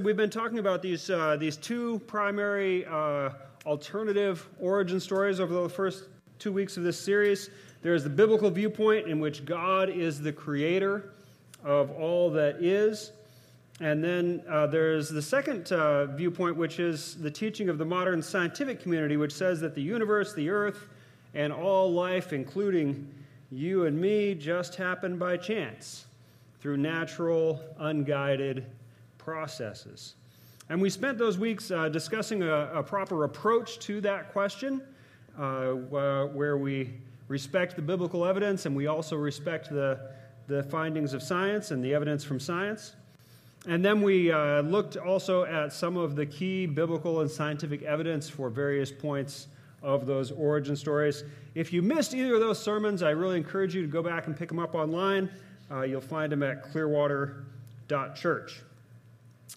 We've been talking about these, uh, these two primary uh, alternative origin stories over the first two weeks of this series. There's the biblical viewpoint in which God is the creator of all that is. And then uh, there's the second uh, viewpoint, which is the teaching of the modern scientific community, which says that the universe, the earth, and all life, including you and me, just happened by chance through natural, unguided processes. And we spent those weeks uh, discussing a, a, proper approach to that question, uh, where we respect the biblical evidence and we also respect the, the findings of science and the evidence from science. And then we uh, looked also at some of the key biblical and scientific evidence for various points of those origin stories. If you missed either of those sermons, I really encourage you to go back and pick them up online. Uh, you'll find them at clearwater.church.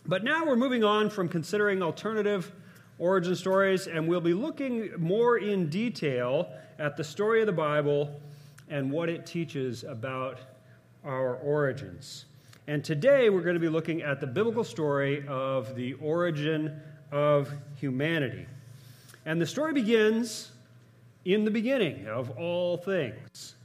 But now we're moving on from considering alternative origin stories, and we'll be looking more in detail at the story of the Bible and what it teaches about our origins. And today we're going to be looking at the biblical story of the origin of humanity. And the story begins in the beginning of all things.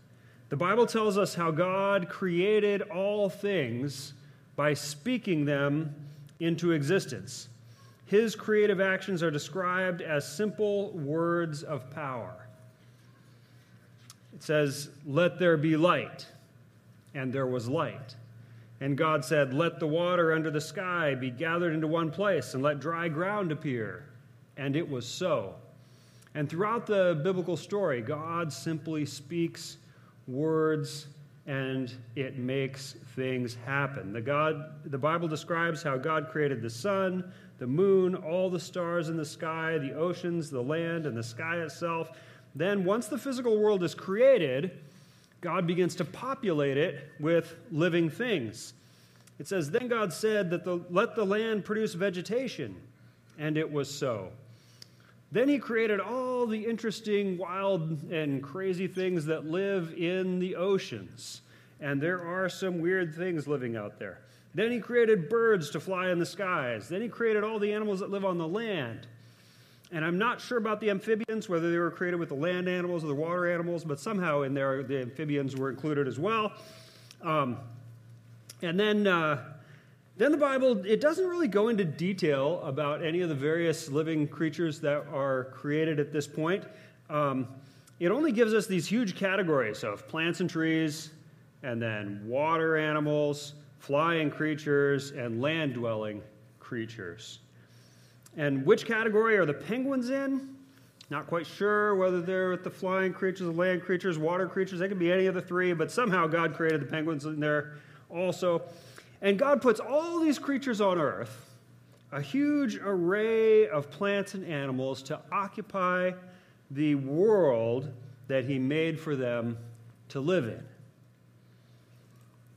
The Bible tells us how God created all things by speaking them into existence. His creative actions are described as simple words of power. It says, Let there be light, and there was light. And God said, Let the water under the sky be gathered into one place, and let dry ground appear. And it was so. And throughout the biblical story, God simply speaks words and it makes things happen. The, God, the Bible describes how God created the sun, the moon, all the stars in the sky, the oceans, the land, and the sky itself. Then, once the physical world is created, God begins to populate it with living things. It says, Then God said that the, let the land produce vegetation, and it was so. Then he created all the interesting, wild, and crazy things that live in the oceans. And there are some weird things living out there. Then he created birds to fly in the skies. Then he created all the animals that live on the land. And I'm not sure about the amphibians, whether they were created with the land animals or the water animals, but somehow in there the amphibians were included as well. Um, and then uh, then the Bible, it doesn't really go into detail about any of the various living creatures that are created at this point. Um, it only gives us these huge categories of plants and trees, and then water animals, flying creatures, and land dwelling creatures. And which category are the penguins in? Not quite sure whether they're with the flying creatures, the land creatures, water creatures. They could be any of the three, but somehow God created the penguins in there also. And God puts all these creatures on earth, a huge array of plants and animals, to occupy the world that He made for them to live in.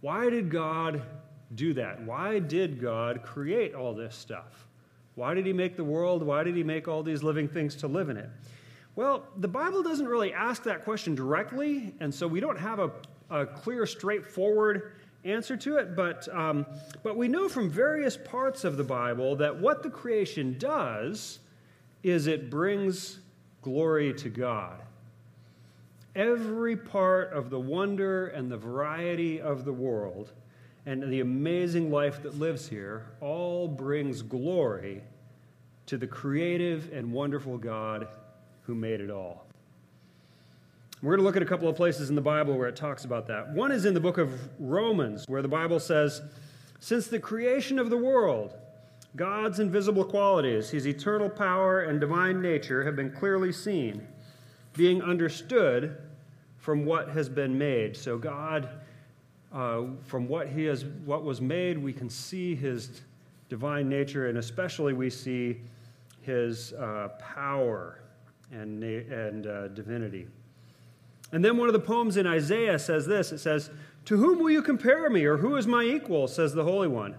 Why did God do that? Why did God create all this stuff? Why did He make the world? Why did He make all these living things to live in it? Well, the Bible doesn't really ask that question directly, and so we don't have a, a clear, straightforward answer to it, but, um, but we know from various parts of the Bible that what the creation does is it brings glory to God. Every part of the wonder and the variety of the world and the amazing life that lives here all brings glory to the creative and wonderful God who made it all. We're going to look at a couple of places in the Bible where it talks about that. One is in the book of Romans, where the Bible says, Since the creation of the world, God's invisible qualities, his eternal power and divine nature, have been clearly seen, being understood from what has been made. So, God, uh, from what, he has, what was made, we can see his divine nature, and especially we see his uh, power and, and uh, divinity. And then one of the poems in Isaiah says this it says, To whom will you compare me, or who is my equal? says the Holy One.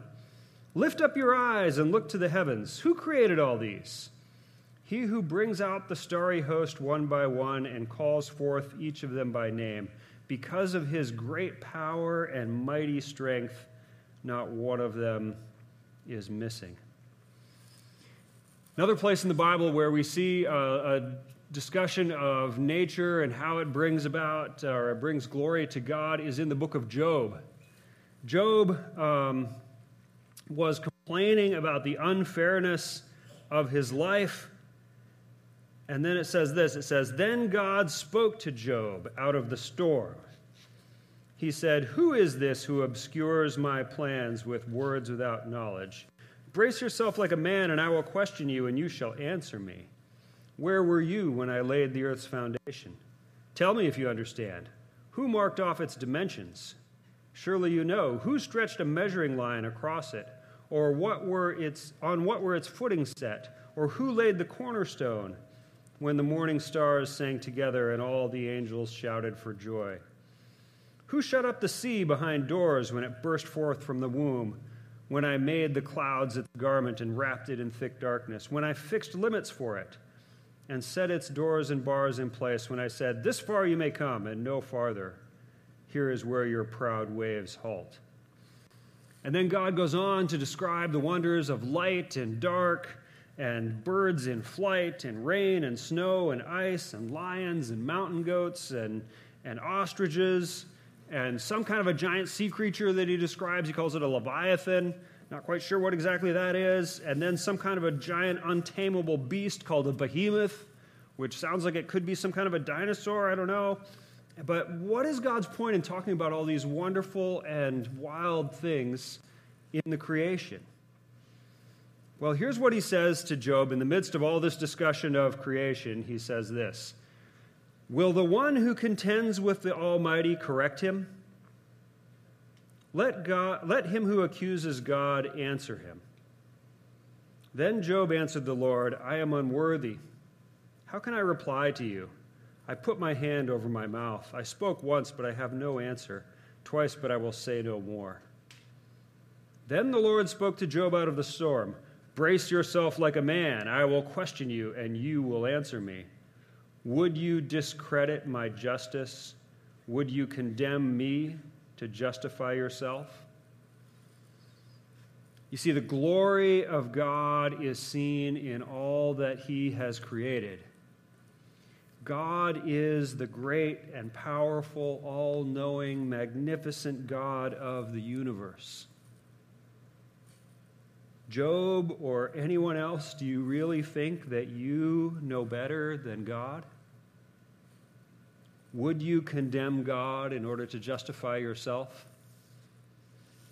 Lift up your eyes and look to the heavens. Who created all these? He who brings out the starry host one by one and calls forth each of them by name. Because of his great power and mighty strength, not one of them is missing. Another place in the Bible where we see a, a discussion of nature and how it brings about or it brings glory to God is in the book of Job. Job um, was complaining about the unfairness of his life. And then it says this it says, Then God spoke to Job out of the storm. He said, Who is this who obscures my plans with words without knowledge? Brace yourself like a man, and I will question you, and you shall answer me. Where were you when I laid the earth's foundation? Tell me if you understand. Who marked off its dimensions? Surely you know. Who stretched a measuring line across it? Or what were its, on what were its footing set? Or who laid the cornerstone when the morning stars sang together and all the angels shouted for joy? Who shut up the sea behind doors when it burst forth from the womb? when I made the clouds its garment and wrapped it in thick darkness, when I fixed limits for it and set its doors and bars in place, when I said, This far you may come and no farther. Here is where your proud waves halt. And then God goes on to describe the wonders of light and dark, and birds in flight, and rain and snow and ice, and lions and mountain goats, and, and ostriches and some kind of a giant sea creature that he describes. He calls it a leviathan. Not quite sure what exactly that is. And then some kind of a giant, untamable beast called a behemoth, which sounds like it could be some kind of a dinosaur. I don't know. But what is God's point in talking about all these wonderful and wild things in the creation? Well, here's what he says to Job in the midst of all this discussion of creation. He says this Will the one who contends with the Almighty correct him? Let, God, let him who accuses God answer him. Then Job answered the Lord, I am unworthy. How can I reply to you? I put my hand over my mouth. I spoke once, but I have no answer. Twice, but I will say no more. Then the Lord spoke to Job out of the storm Brace yourself like a man. I will question you, and you will answer me. Would you discredit my justice? Would you condemn me to justify yourself? You see, the glory of God is seen in all that He has created. God is the great and powerful, all knowing, magnificent God of the universe. Job or anyone else, do you really think that you know better than God? Would you condemn God in order to justify yourself?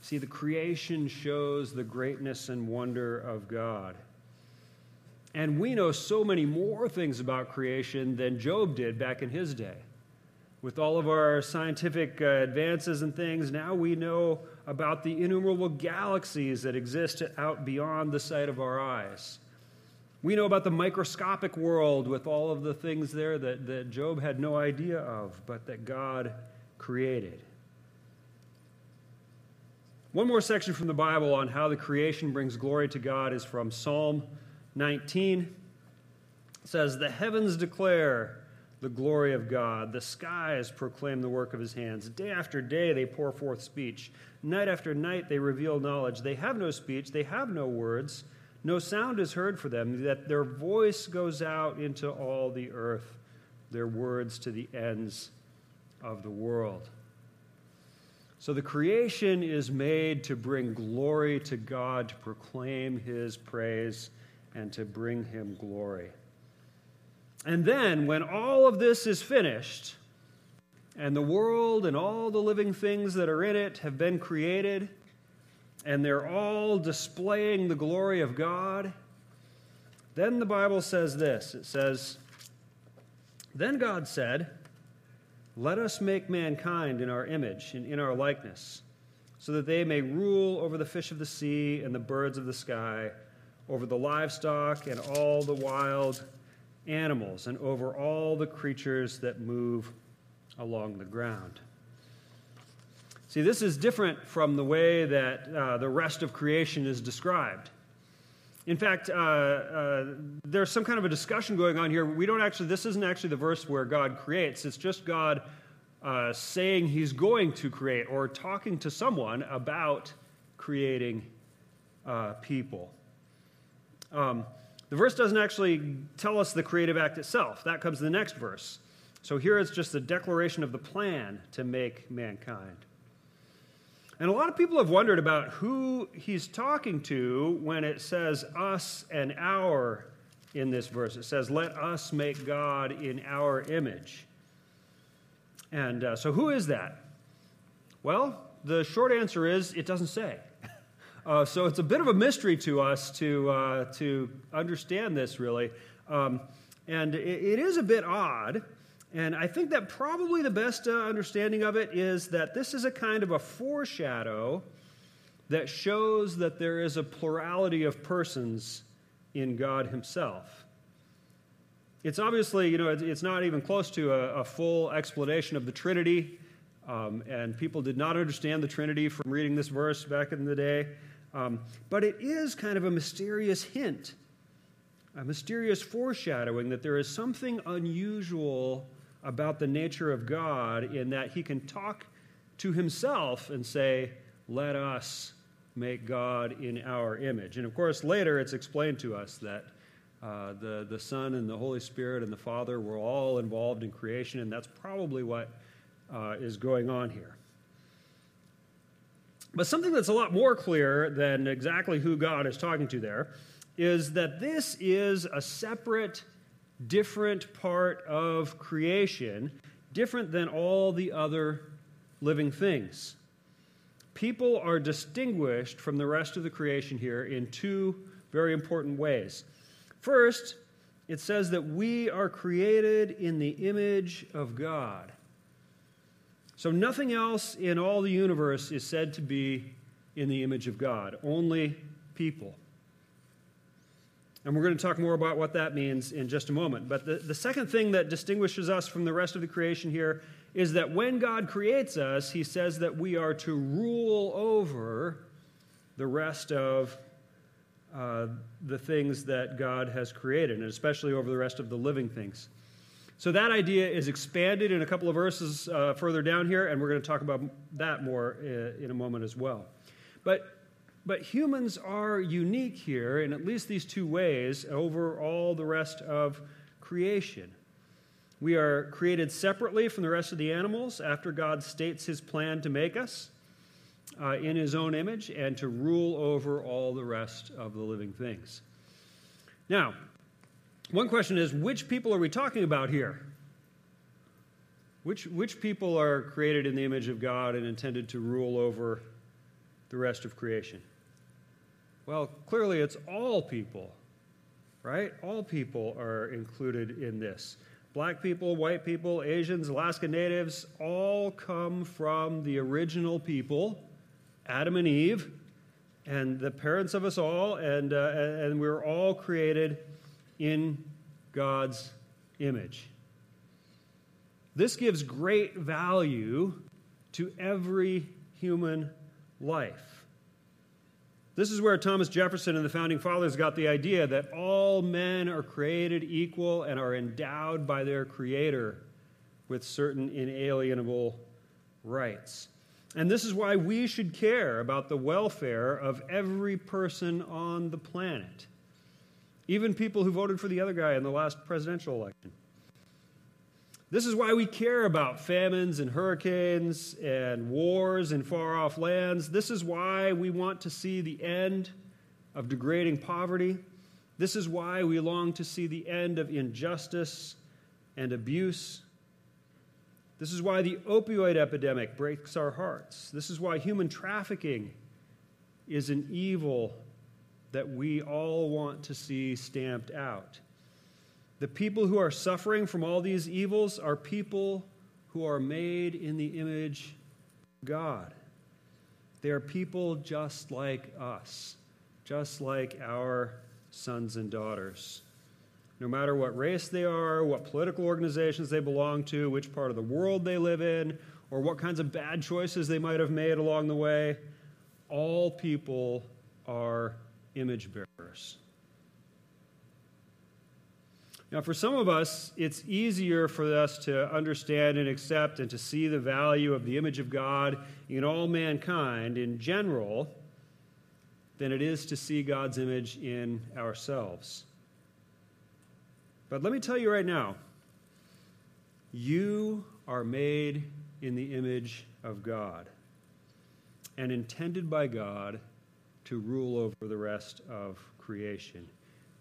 See, the creation shows the greatness and wonder of God. And we know so many more things about creation than Job did back in his day. With all of our scientific uh, advances and things, now we know about the innumerable galaxies that exist out beyond the sight of our eyes. We know about the microscopic world with all of the things there that, that Job had no idea of, but that God created. One more section from the Bible on how the creation brings glory to God is from Psalm 19. It says, The heavens declare the glory of God, the skies proclaim the work of his hands. Day after day they pour forth speech, night after night they reveal knowledge. They have no speech, they have no words. No sound is heard for them, that their voice goes out into all the earth, their words to the ends of the world. So the creation is made to bring glory to God, to proclaim his praise, and to bring him glory. And then, when all of this is finished, and the world and all the living things that are in it have been created, and they're all displaying the glory of God. Then the Bible says this it says, Then God said, Let us make mankind in our image and in our likeness, so that they may rule over the fish of the sea and the birds of the sky, over the livestock and all the wild animals, and over all the creatures that move along the ground. See, this is different from the way that uh, the rest of creation is described. In fact, uh, uh, there's some kind of a discussion going on here. We don't actually, this isn't actually the verse where God creates, it's just God uh, saying he's going to create or talking to someone about creating uh, people. Um, the verse doesn't actually tell us the creative act itself. That comes in the next verse. So here it's just a declaration of the plan to make mankind. And a lot of people have wondered about who he's talking to when it says us and our in this verse. It says, Let us make God in our image. And uh, so, who is that? Well, the short answer is it doesn't say. Uh, so it's a bit of a mystery to us to, uh, to understand this, really. Um, and it, it is a bit odd. And I think that probably the best uh, understanding of it is that this is a kind of a foreshadow that shows that there is a plurality of persons in God Himself. It's obviously, you know, it's not even close to a, a full explanation of the Trinity. Um, and people did not understand the Trinity from reading this verse back in the day. Um, but it is kind of a mysterious hint, a mysterious foreshadowing that there is something unusual about the nature of God in that he can talk to himself and say, Let us make God in our image. And of course, later it's explained to us that uh, the, the Son and the Holy Spirit and the Father were all involved in creation, and that's probably what uh, is going on here. But something that's a lot more clear than exactly who God is talking to there is that this is a separate, different part of creation, different than all the other living things. People are distinguished from the rest of the creation here in two very important ways. First, it says that we are created in the image of God. So nothing else in all the universe is said to be in the image of God, only people. And we're going to talk more about what that means in just a moment. But the, the second thing that distinguishes us from the rest of the creation here is that when God creates us, he says that we are to rule over the rest of uh, the things that God has created, and especially over the rest of the living things. So that idea is expanded in a couple of verses uh, further down here, and we're going to talk about that more uh, in a moment as well. But, but humans are unique here in at least these two ways over all the rest of creation. We are created separately from the rest of the animals after God states his plan to make us uh, in his own image and to rule over all the rest of the living things. Now, one question is which people are we talking about here? Which, which people are created in the image of God and intended to rule over the rest of creation? Well, clearly it's all people, right? All people are included in this. Black people, white people, Asians, Alaska Natives all come from the original people Adam and Eve, and the parents of us all, and, uh, and we're all created in God's image. This gives great value to every human life. This is where Thomas Jefferson and the founding fathers got the idea that all men are created equal and are endowed by their Creator with certain inalienable rights. And this is why we should care about the welfare of every person on the planet, even people who voted for the other guy in the last presidential election. This is why we care about famines and hurricanes and wars in far off lands. This is why we want to see the end of degrading poverty. This is why we long to see the end of injustice and abuse this is why the opioid epidemic breaks our hearts. This is why human trafficking is an evil that we all want to see stamped out. The people who are suffering from all these evils are people who are made in the image of God. They are people just like us, just like our sons and daughters no matter what race they are, what political organizations they belong to, which part of the world they live in, or what kinds of bad choices they might have made along the way, all people are image bearers. Now, for some of us, it's easier for us to understand and accept and to see the value of the image of God in all mankind in general than it is to see God's image in ourselves. But let me tell you right now you are made in the image of God and intended by God to rule over the rest of creation.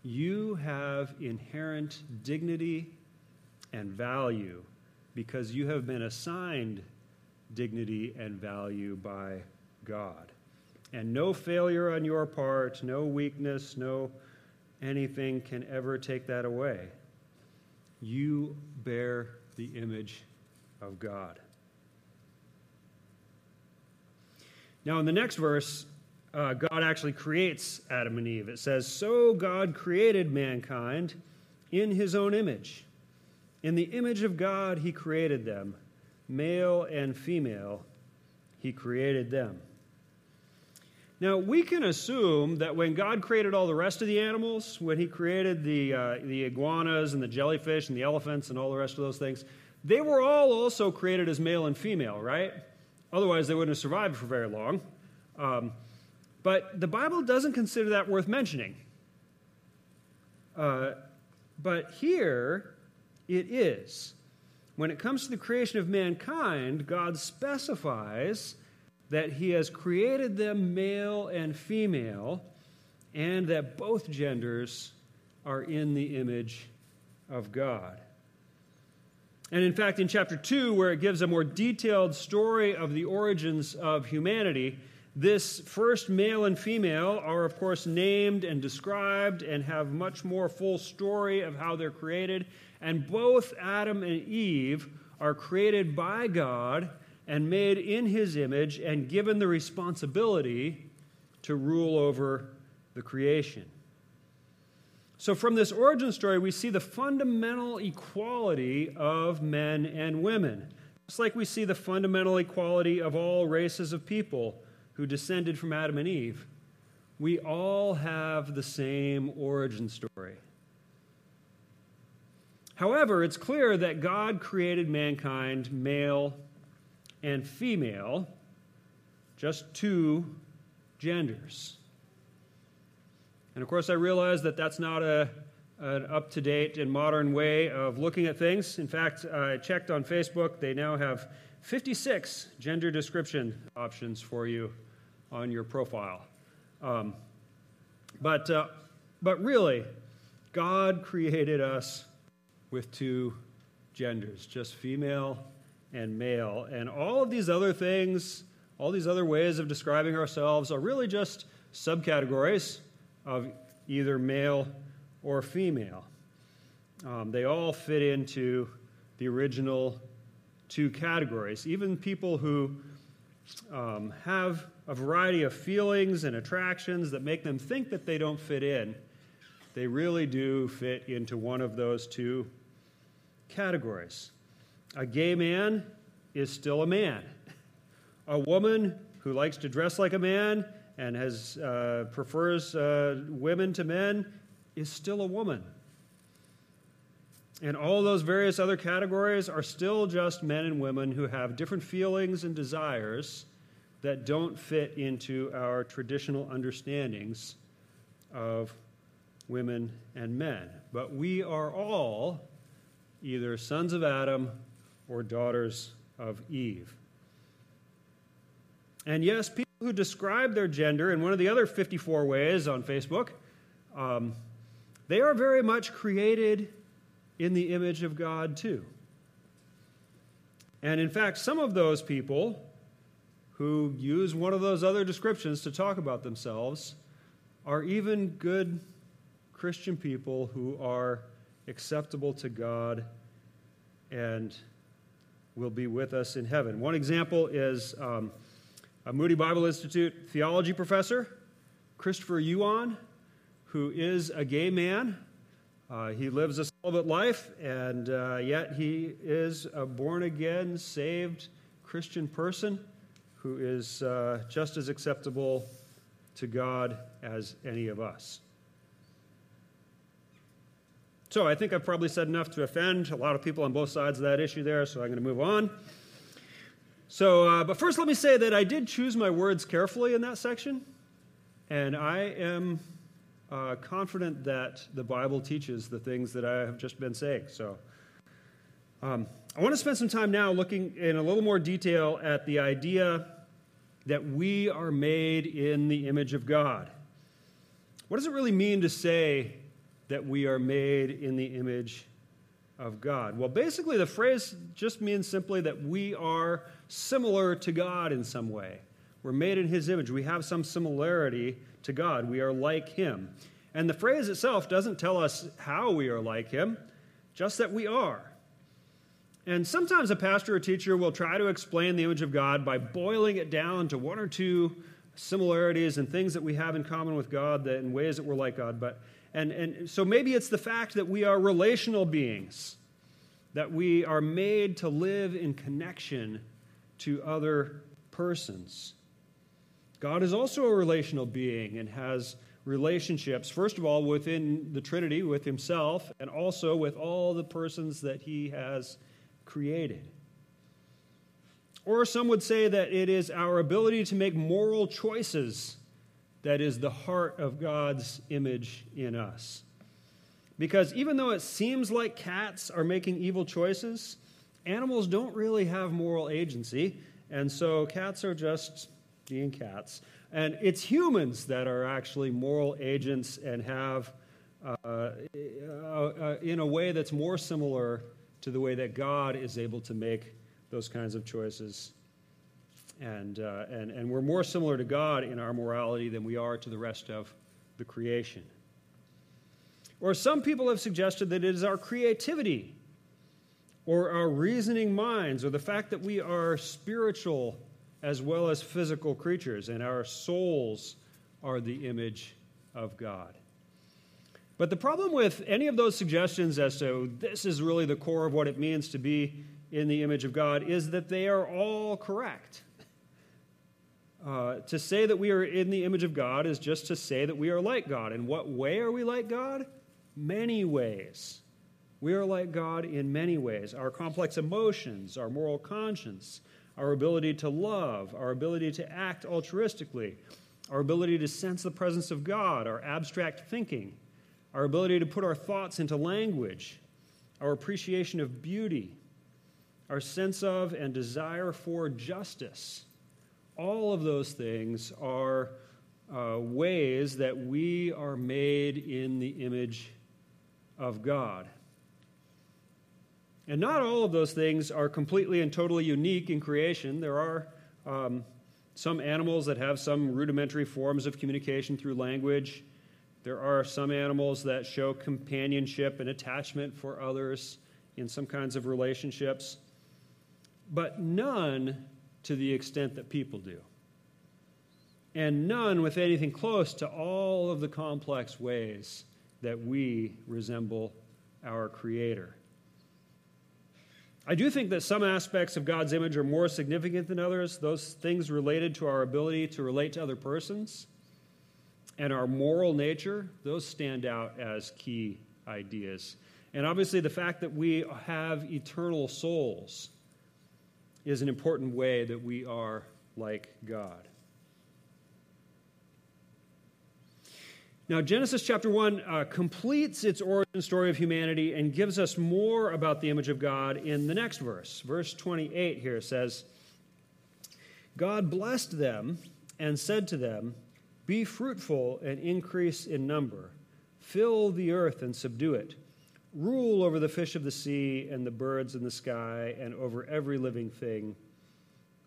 You have inherent dignity and value because you have been assigned dignity and value by God. And no failure on your part, no weakness, no anything can ever take that away. You bear the image of God. Now, in the next verse, uh, God actually creates Adam and Eve. It says, So God created mankind in his own image. In the image of God, he created them. Male and female, he created them. Now, we can assume that when God created all the rest of the animals, when he created the, uh, the iguanas and the jellyfish and the elephants and all the rest of those things, they were all also created as male and female, right? Otherwise, they wouldn't have survived for very long. Um, but the Bible doesn't consider that worth mentioning. Uh, but here it is. When it comes to the creation of mankind, God specifies that He has created them male and female, and that both genders are in the image of God. And in fact, in chapter 2, where it gives a more detailed story of the origins of humanity, this first male and female are, of course, named and described and have much more full story of how they're created. And both Adam and Eve are created by God and made in his image and given the responsibility to rule over the creation. So, from this origin story, we see the fundamental equality of men and women, just like we see the fundamental equality of all races of people who descended from Adam and Eve. We all have the same origin story. However, it's clear that God created mankind male and female, just two genders. And of course, I realize that that's not a, an up to date and modern way of looking at things. In fact, I checked on Facebook, they now have 56 gender description options for you on your profile. Um, but, uh, but really, God created us with two genders, just female and male. And all of these other things, all these other ways of describing ourselves, are really just subcategories of either male or female. Um, they all fit into the original two categories. Even people who um, have a variety of feelings and attractions that make them think that they don't fit in, they really do fit into one of those two categories. A gay man is still a man. A woman who likes to dress like a man and has, uh, prefers uh, women to men is still a woman. And all those various other categories are still just men and women who have different feelings and desires that don't fit into our traditional understandings of women and men. But we are all either sons of Adam or daughters of Eve. And yes, people who describe their gender in one of the other 54 ways on Facebook, um, they are very much created in the image of God too. And in fact, some of those people who use one of those other descriptions to talk about themselves are even good Christian people who are acceptable to God and will be with us in heaven. One example is um, a Moody Bible Institute theology professor, Christopher Yuan, who is a gay man. Uh, he lives a celibate life, and uh, yet he is a born again, saved Christian person who is uh, just as acceptable to God as any of us. So I think I've probably said enough to offend a lot of people on both sides of that issue there, so I'm going to move on. So, uh, but first, let me say that I did choose my words carefully in that section. And I am uh, confident that the Bible teaches the things that I have just been saying. So um, I want to spend some time now looking in a little more detail at the idea that we are made in the image of God. What does it really mean to say that we are made in the image of God? Well, basically, the phrase just means simply that we are similar to God in some way. We're made in His image. We have some similarity to God. We are like Him. And the phrase itself doesn't tell us how we are like Him, just that we are. And sometimes a pastor or teacher will try to explain the image of God by boiling it down to one or two similarities and things that we have in common with God that in ways that we're like God. But and, and so maybe it's the fact that we are relational beings, that we are made to live in connection to other persons. God is also a relational being and has relationships, first of all, within the Trinity, with Himself, and also with all the persons that He has created. Or some would say that it is our ability to make moral choices that is the heart of God's image in us. Because even though it seems like cats are making evil choices, animals don't really have moral agency, and so cats are just being cats. And it's humans that are actually moral agents and have, uh, uh, uh, in a way that's more similar to the way that God is able to make those kinds of choices. And, uh, and, and we're more similar to God in our morality than we are to the rest of the creation. Or some people have suggested that it is our creativity or our reasoning minds or the fact that we are spiritual as well as physical creatures and our souls are the image of God. But the problem with any of those suggestions as to this is really the core of what it means to be in the image of God is that they are all correct. Uh, to say that we are in the image of God is just to say that we are like God. In what way are we like God? Many ways. We are like God in many ways. Our complex emotions, our moral conscience, our ability to love, our ability to act altruistically, our ability to sense the presence of God, our abstract thinking, our ability to put our thoughts into language, our appreciation of beauty, our sense of and desire for justice. All of those things are uh, ways that we are made in the image of God. And not all of those things are completely and totally unique in creation. There are um, some animals that have some rudimentary forms of communication through language. There are some animals that show companionship and attachment for others in some kinds of relationships, but none to the extent that people do. And none with anything close to all of the complex ways that we resemble our Creator. I do think that some aspects of God's image are more significant than others, those things related to our ability to relate to other persons and our moral nature, those stand out as key ideas. And obviously, the fact that we have eternal souls is an important way that we are like God. Now, Genesis chapter 1 uh, completes its origin story of humanity and gives us more about the image of God in the next verse. Verse 28 here says, God blessed them and said to them, be fruitful and increase in number. Fill the earth and subdue it. Rule over the fish of the sea and the birds in the sky and over every living thing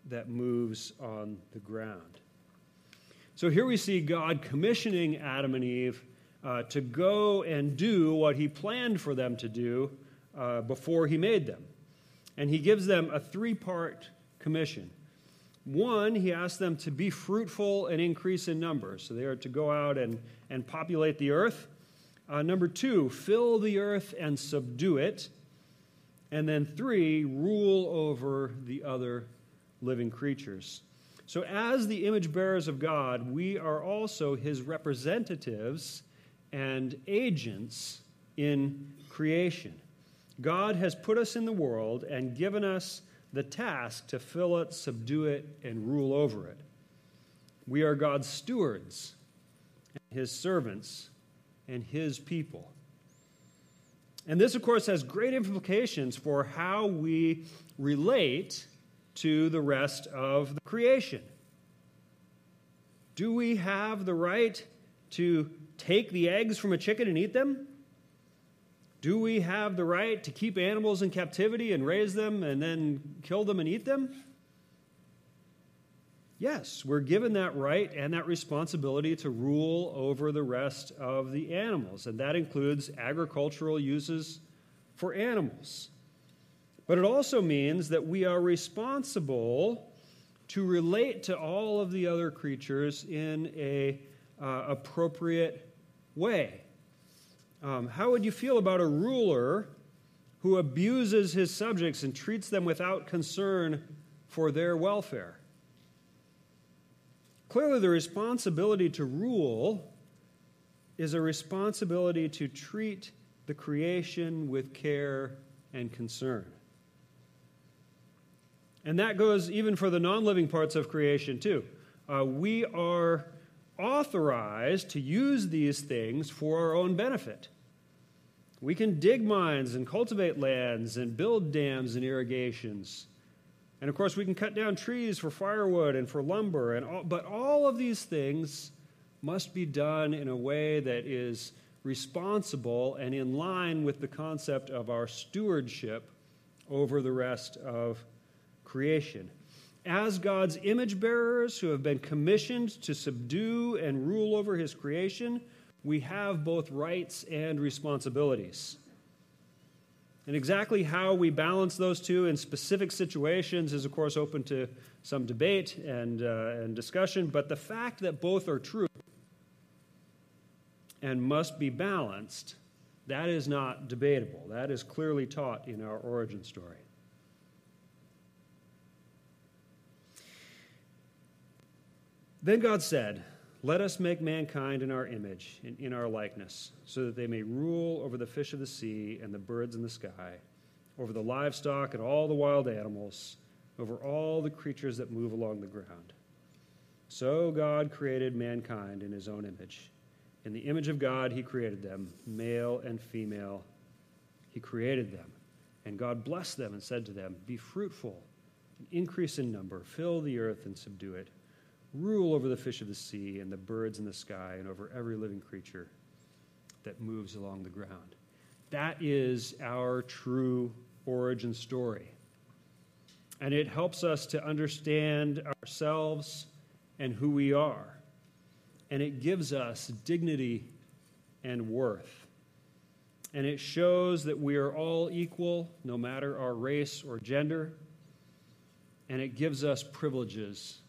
that moves on the ground. So here we see God commissioning Adam and Eve uh, to go and do what he planned for them to do uh, before he made them. And he gives them a three part commission. One, he asks them to be fruitful and increase in number. So they are to go out and, and populate the earth. Uh, number two, fill the earth and subdue it. And then three, rule over the other living creatures. So, as the image bearers of God, we are also his representatives and agents in creation. God has put us in the world and given us the task to fill it, subdue it, and rule over it. We are God's stewards. his servants, and his people. And this, of course, has great implications for how we relate to the rest of the creation. Do we have the right to take the eggs from a chicken and eat them? Do we have the right to keep animals in captivity and raise them and then kill them and eat them? Yes, we're given that right and that responsibility to rule over the rest of the animals, and that includes agricultural uses for animals. But it also means that we are responsible to relate to all of the other creatures in a uh, appropriate way. Um, how would you feel about a ruler who abuses his subjects and treats them without concern for their welfare? Clearly, the responsibility to rule is a responsibility to treat the creation with care and concern. And that goes even for the non living parts of creation, too. Uh, we are authorized to use these things for our own benefit. We can dig mines and cultivate lands and build dams and irrigations. And of course, we can cut down trees for firewood and for lumber, and all, but all of these things must be done in a way that is responsible and in line with the concept of our stewardship over the rest of creation. As God's image bearers who have been commissioned to subdue and rule over his creation, we have both rights and responsibilities. And exactly how we balance those two in specific situations is, of course, open to some debate and, uh, and discussion, but the fact that both are true and must be balanced, that is not debatable. That is clearly taught in our origin story. Then God said, let us make mankind in our image and in our likeness, so that they may rule over the fish of the sea and the birds in the sky, over the livestock and all the wild animals, over all the creatures that move along the ground. So God created mankind in his own image. In the image of God, he created them, male and female. He created them. And God blessed them and said to them, Be fruitful, increase in number, fill the earth and subdue it rule over the fish of the sea and the birds in the sky and over every living creature that moves along the ground. That is our true origin story. And it helps us to understand ourselves and who we are. And it gives us dignity and worth. And it shows that we are all equal, no matter our race or gender. And it gives us privileges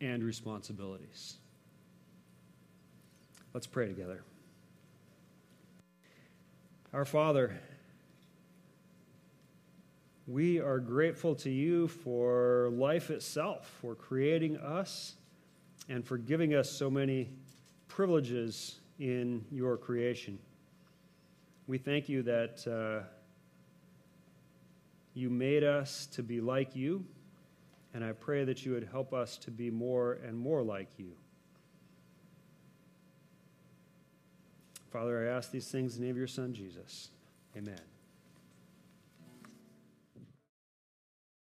and responsibilities. Let's pray together. Our Father, we are grateful to you for life itself, for creating us, and for giving us so many privileges in your creation. We thank you that uh, you made us to be like you and I pray that you would help us to be more and more like you. Father, I ask these things in the name of your Son, Jesus. Amen.